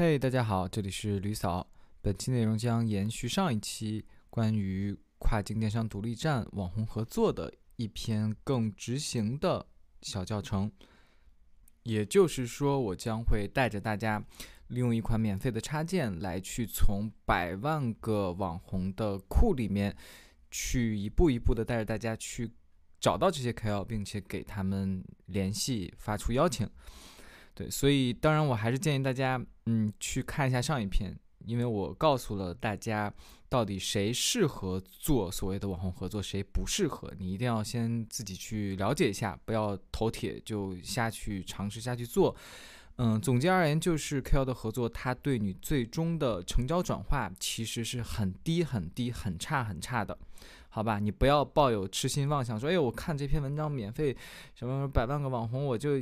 嘿，大家好，这里是吕嫂。本期内容将延续上一期关于跨境电商独立站网红合作的一篇更执行的小教程。也就是说，我将会带着大家利用一款免费的插件来去从百万个网红的库里面去一步一步的带着大家去找到这些 KOL，并且给他们联系发出邀请。对，所以当然我还是建议大家，嗯，去看一下上一篇，因为我告诉了大家到底谁适合做所谓的网红合作，谁不适合，你一定要先自己去了解一下，不要头铁就下去尝试下去做。嗯，总结而言，就是 KOL 的合作，它对你最终的成交转化其实是很低很低、很差很差的，好吧？你不要抱有痴心妄想，说，哎，我看这篇文章免费，什么百万个网红，我就。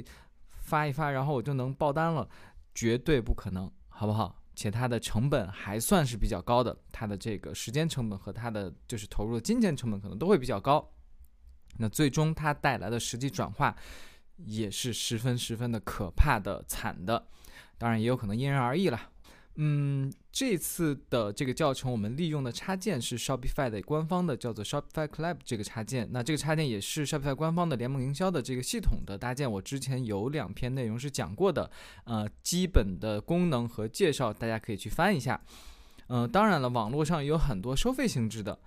发一发，然后我就能爆单了，绝对不可能，好不好？且它的成本还算是比较高的，它的这个时间成本和它的就是投入的金钱成本可能都会比较高。那最终它带来的实际转化也是十分十分的可怕的惨的，当然也有可能因人而异了。嗯，这次的这个教程，我们利用的插件是 Shopify 的官方的，叫做 Shopify Club 这个插件。那这个插件也是 Shopify 官方的联盟营销的这个系统的搭建。我之前有两篇内容是讲过的，呃，基本的功能和介绍，大家可以去翻一下。嗯，当然了，网络上有很多收费性质的。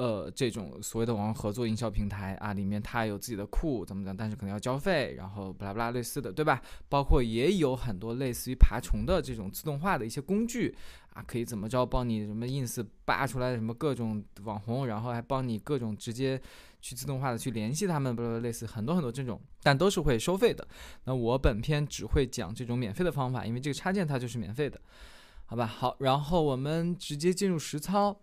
呃，这种所谓的网络合作营销平台啊，里面它有自己的库，怎么讲？但是可能要交费，然后巴拉巴拉类似的，对吧？包括也有很多类似于爬虫的这种自动化的一些工具啊，可以怎么着帮你什么 ins 扒出来什么各种网红，然后还帮你各种直接去自动化的去联系他们，不类似很多很多这种，但都是会收费的。那我本篇只会讲这种免费的方法，因为这个插件它就是免费的，好吧？好，然后我们直接进入实操。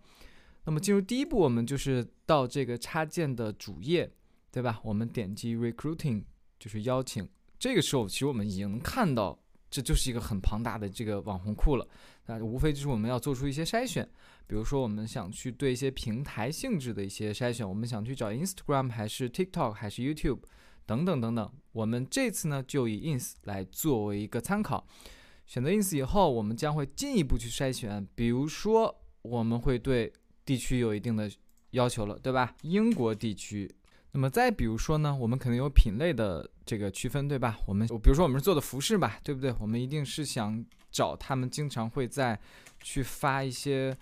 那么进入第一步，我们就是到这个插件的主页，对吧？我们点击 Recruiting，就是邀请。这个时候，其实我们已经能看到，这就是一个很庞大的这个网红库了。那无非就是我们要做出一些筛选，比如说我们想去对一些平台性质的一些筛选，我们想去找 Instagram 还是 TikTok 还是 YouTube 等等等等。我们这次呢，就以 Ins 来作为一个参考。选择 Ins 以后，我们将会进一步去筛选，比如说我们会对地区有一定的要求了，对吧？英国地区，那么再比如说呢，我们可能有品类的这个区分，对吧？我们比如说我们是做的服饰吧，对不对？我们一定是想找他们经常会在去发一些，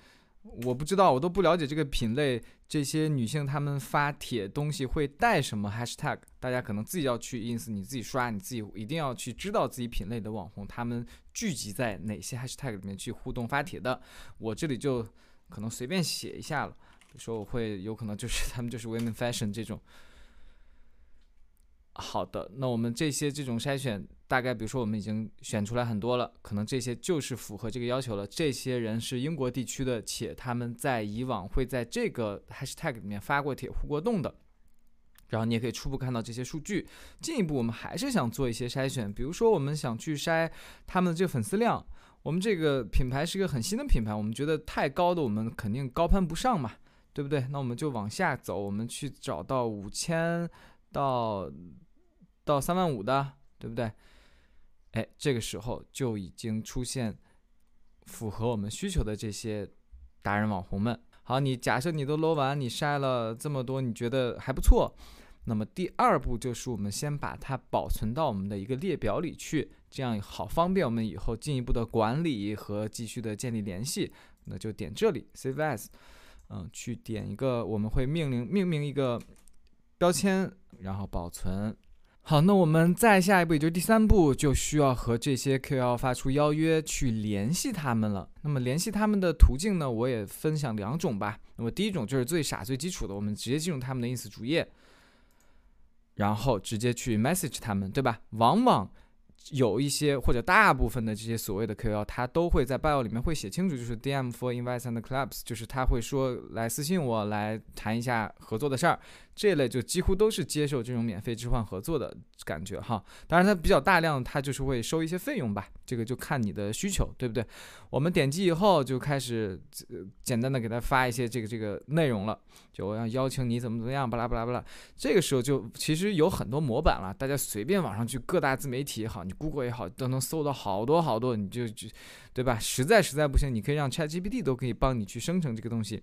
我不知道，我都不了解这个品类，这些女性她们发帖东西会带什么 hashtag？大家可能自己要去 ins，你自己刷，你自己一定要去知道自己品类的网红他们聚集在哪些 hashtag 里面去互动发帖的。我这里就。可能随便写一下了，比如说我会有可能就是 他们就是 women fashion 这种。好的，那我们这些这种筛选，大概比如说我们已经选出来很多了，可能这些就是符合这个要求了。这些人是英国地区的，且他们在以往会在这个 hashtag 里面发过帖、互过动的。然后你也可以初步看到这些数据。进一步，我们还是想做一些筛选，比如说我们想去筛他们的这个粉丝量。我们这个品牌是一个很新的品牌，我们觉得太高的我们肯定高攀不上嘛，对不对？那我们就往下走，我们去找到五千到到三万五的，对不对？哎，这个时候就已经出现符合我们需求的这些达人网红们。好，你假设你都搂完，你筛了这么多，你觉得还不错。那么第二步就是我们先把它保存到我们的一个列表里去，这样好方便我们以后进一步的管理和继续的建立联系。那就点这里 Save As，嗯，去点一个，我们会命令命名一个标签，然后保存。好，那我们再下一步，也就是第三步，就需要和这些 QL 发出邀约去联系他们了。那么联系他们的途径呢，我也分享两种吧。那么第一种就是最傻最基础的，我们直接进入他们的 ins 主页。然后直接去 message 他们，对吧？往往有一些或者大部分的这些所谓的 KOL，他都会在 bio 里面会写清楚，就是 DM for invites and clubs，就是他会说来私信我来谈一下合作的事儿。这类就几乎都是接受这种免费置换合作的感觉哈。当然，它比较大量，它就是会收一些费用吧，这个就看你的需求，对不对？我们点击以后就开始简单的给他发一些这个这个内容了，就我要邀请你怎么怎么样，巴拉巴拉巴拉。这个时候就其实有很多模板了，大家随便网上去各大自媒体也好，你 Google 也好，都能搜到好多好多，你就就对吧？实在实在不行，你可以让 ChatGPT 都可以帮你去生成这个东西。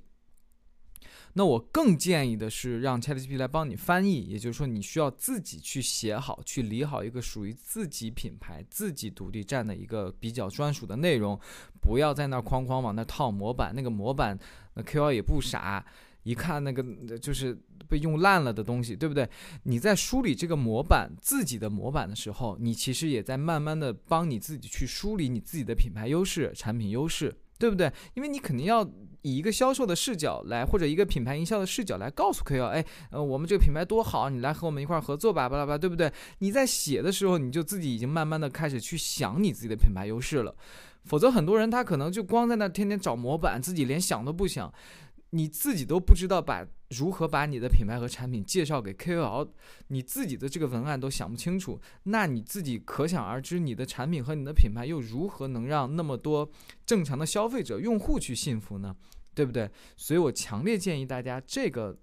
那我更建议的是让 ChatGPT 来帮你翻译，也就是说你需要自己去写好，去理好一个属于自己品牌、自己独立站的一个比较专属的内容，不要在那哐哐往那套模板。那个模板，那 KOL 也不傻，一看那个就是被用烂了的东西，对不对？你在梳理这个模板、自己的模板的时候，你其实也在慢慢的帮你自己去梳理你自己的品牌优势、产品优势。对不对？因为你肯定要以一个销售的视角来，或者一个品牌营销的视角来告诉 KOL，哎，呃，我们这个品牌多好，你来和我们一块儿合作吧，巴拉巴，对不对？你在写的时候，你就自己已经慢慢的开始去想你自己的品牌优势了，否则很多人他可能就光在那天天找模板，自己连想都不想。你自己都不知道把如何把你的品牌和产品介绍给 KOL，你自己的这个文案都想不清楚，那你自己可想而知，你的产品和你的品牌又如何能让那么多正常的消费者、用户去信服呢？对不对？所以我强烈建议大家这个。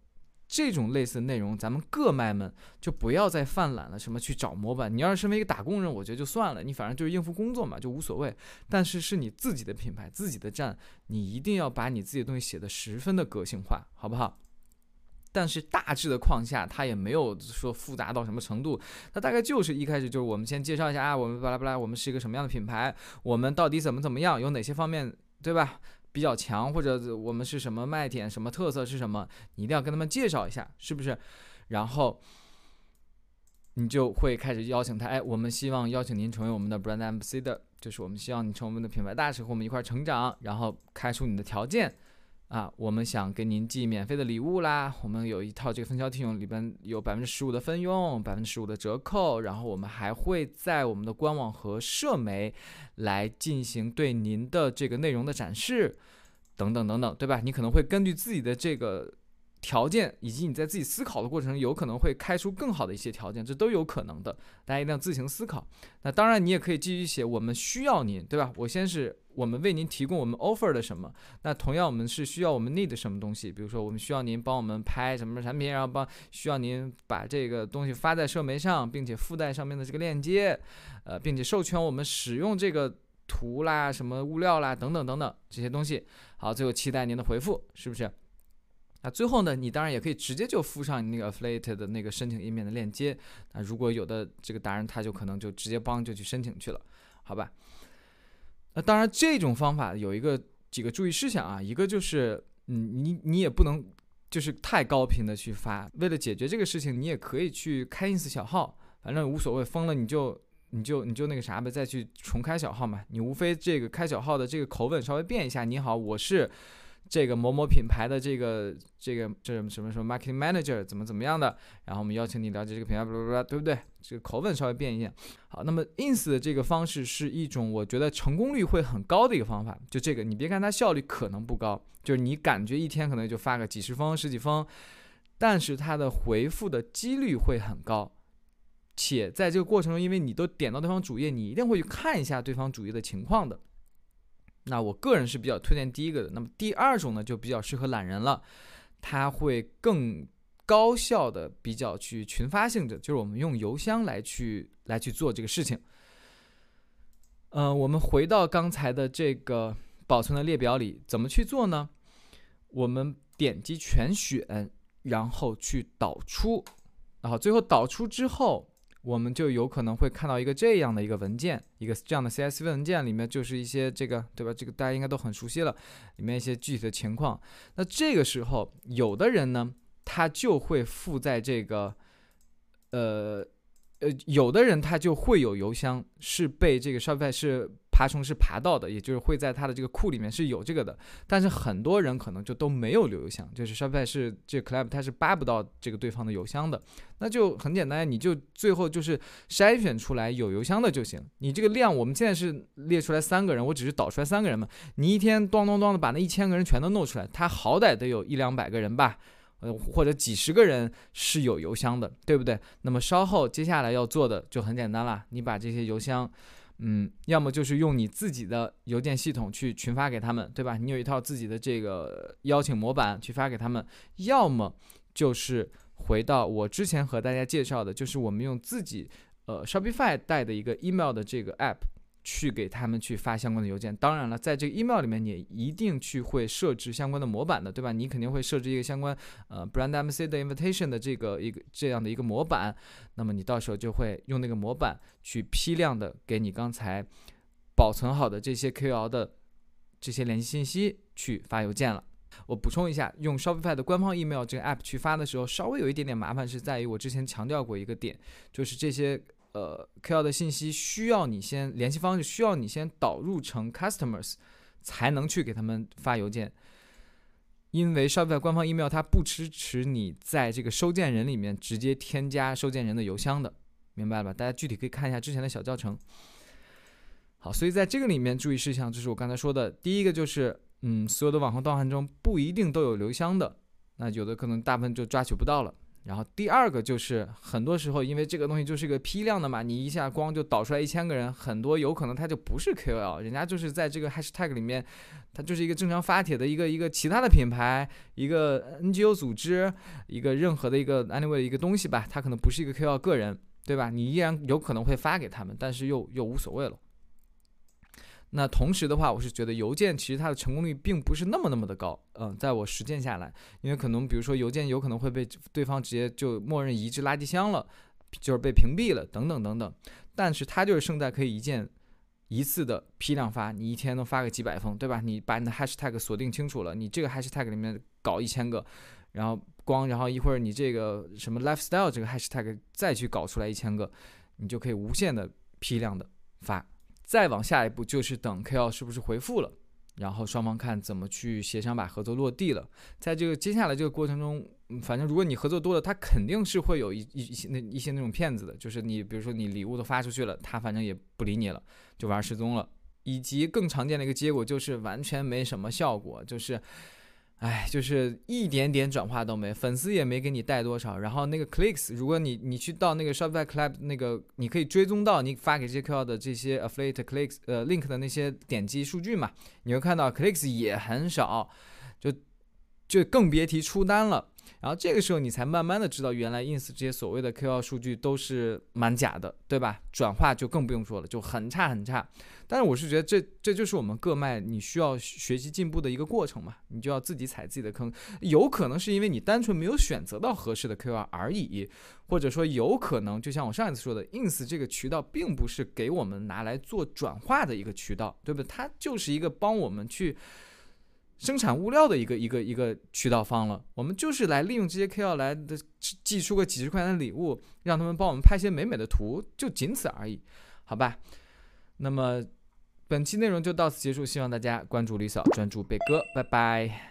这种类似的内容，咱们各卖们就不要再犯懒了，什么去找模板。你要是身为一个打工人，我觉得就算了，你反正就是应付工作嘛，就无所谓。但是是你自己的品牌、自己的站，你一定要把你自己的东西写的十分的个性化，好不好？但是大致的框架它也没有说复杂到什么程度，它大概就是一开始就是我们先介绍一下啊，我们巴拉巴拉，我们是一个什么样的品牌，我们到底怎么怎么样，有哪些方面，对吧？比较强，或者我们是什么卖点，什么特色是什么，你一定要跟他们介绍一下，是不是？然后你就会开始邀请他，哎，我们希望邀请您成为我们的 brand ambassador，就是我们希望你成为我们的品牌大使，和我们一块成长，然后开出你的条件。啊，我们想给您寄免费的礼物啦！我们有一套这个分销体系，里边有百分之十五的分佣，百分之十五的折扣，然后我们还会在我们的官网和社媒来进行对您的这个内容的展示，等等等等，对吧？你可能会根据自己的这个。条件以及你在自己思考的过程，有可能会开出更好的一些条件，这都有可能的。大家一定要自行思考。那当然，你也可以继续写，我们需要您，对吧？我先是我们为您提供我们 offer 的什么。那同样，我们是需要我们 need 什么东西？比如说，我们需要您帮我们拍什么产品，然后帮需要您把这个东西发在社媒上，并且附带上面的这个链接，呃，并且授权我们使用这个图啦、什么物料啦等等等等这些东西。好，最后期待您的回复，是不是？那最后呢，你当然也可以直接就附上你那个 affiliate 的那个申请页面的链接。那如果有的这个达人，他就可能就直接帮就去申请去了，好吧？那当然这种方法有一个几个注意事项啊，一个就是，嗯，你你也不能就是太高频的去发。为了解决这个事情，你也可以去开 ins 小号，反正无所谓，封了你就你就你就那个啥呗，再去重开小号嘛。你无非这个开小号的这个口吻稍微变一下。你好，我是。这个某某品牌的这个这个这什么什么 marketing manager 怎么怎么样的，然后我们邀请你了解这个品牌，对不对？这个口吻稍微变一点。好，那么 ins 的这个方式是一种我觉得成功率会很高的一个方法。就这个，你别看它效率可能不高，就是你感觉一天可能就发个几十封、十几封，但是它的回复的几率会很高，且在这个过程中，因为你都点到对方主页，你一定会去看一下对方主页的情况的。那我个人是比较推荐第一个的。那么第二种呢，就比较适合懒人了，它会更高效的，比较去群发性质，就是我们用邮箱来去来去做这个事情。嗯，我们回到刚才的这个保存的列表里，怎么去做呢？我们点击全选，然后去导出，然后最后导出之后。我们就有可能会看到一个这样的一个文件，一个这样的 CSV 文件，里面就是一些这个，对吧？这个大家应该都很熟悉了，里面一些具体的情况。那这个时候，有的人呢，他就会附在这个，呃。呃，有的人他就会有邮箱是被这个 Shopify 是爬虫是爬到的，也就是会在他的这个库里面是有这个的。但是很多人可能就都没有留邮箱，就是 Shopify 是这 Club 它是扒不到这个对方的邮箱的。那就很简单，你就最后就是筛选出来有邮箱的就行。你这个量我们现在是列出来三个人，我只是导出来三个人嘛。你一天咚咚咚的把那一千个人全都弄出来，他好歹得有一两百个人吧。呃，或者几十个人是有邮箱的，对不对？那么稍后接下来要做的就很简单了，你把这些邮箱，嗯，要么就是用你自己的邮件系统去群发给他们，对吧？你有一套自己的这个邀请模板去发给他们，要么就是回到我之前和大家介绍的，就是我们用自己呃 Shopify 带的一个 email 的这个 app。去给他们去发相关的邮件。当然了，在这个 email 里面，你一定去会设置相关的模板的，对吧？你肯定会设置一个相关呃 brand MC 的 invitation 的这个一个这样的一个模板。那么你到时候就会用那个模板去批量的给你刚才保存好的这些 QL 的这些联系信息去发邮件了。我补充一下，用 Shopify 的官方 email 这个 app 去发的时候，稍微有一点点麻烦，是在于我之前强调过一个点，就是这些。呃，QL 的信息需要你先联系方式需要你先导入成 customers，才能去给他们发邮件。因为 Shopify 官方 email 它不支持你在这个收件人里面直接添加收件人的邮箱的，明白了吧？大家具体可以看一下之前的小教程。好，所以在这个里面注意事项就是我刚才说的，第一个就是，嗯，所有的网红导航中不一定都有邮箱的，那有的可能大部分就抓取不到了。然后第二个就是，很多时候因为这个东西就是一个批量的嘛，你一下光就导出来一千个人，很多有可能他就不是 KOL，人家就是在这个 hashtag 里面，他就是一个正常发帖的一个一个其他的品牌，一个 NGO 组织，一个任何的一个 anyway 的一个东西吧，他可能不是一个 KOL 个人，对吧？你依然有可能会发给他们，但是又又无所谓了。那同时的话，我是觉得邮件其实它的成功率并不是那么那么的高，嗯，在我实践下来，因为可能比如说邮件有可能会被对方直接就默认移至垃圾箱了，就是被屏蔽了等等等等，但是它就是胜在可以一键一次的批量发，你一天能发个几百封，对吧？你把你的 hashtag 锁定清楚了，你这个 hashtag 里面搞一千个，然后光然后一会儿你这个什么 lifestyle 这个 hashtag 再去搞出来一千个，你就可以无限的批量的发。再往下一步就是等 K L 是不是回复了，然后双方看怎么去协商把合作落地了。在这个接下来这个过程中，反正如果你合作多了，他肯定是会有一一一些那一些那种骗子的，就是你比如说你礼物都发出去了，他反正也不理你了，就玩失踪了。以及更常见的一个结果就是完全没什么效果，就是。哎，就是一点点转化都没，粉丝也没给你带多少。然后那个 clicks，如果你你去到那个 Shopify Club 那个，你可以追踪到你发给这些 KOL 的这些 affiliate clicks 呃 link 的那些点击数据嘛，你会看到 clicks 也很少，就就更别提出单了。然后这个时候你才慢慢的知道，原来 ins 这些所谓的 KOL 数据都是蛮假的，对吧？转化就更不用说了，就很差很差。但是我是觉得这这就是我们各卖你需要学习进步的一个过程嘛，你就要自己踩自己的坑。有可能是因为你单纯没有选择到合适的 KOL 而已，或者说有可能就像我上一次说的，ins 这个渠道并不是给我们拿来做转化的一个渠道，对不对？它就是一个帮我们去。生产物料的一个一个一个渠道方了，我们就是来利用这些 KOL 来的寄出个几十块钱的礼物，让他们帮我们拍些美美的图，就仅此而已，好吧？那么本期内容就到此结束，希望大家关注李嫂，专注贝哥，拜拜。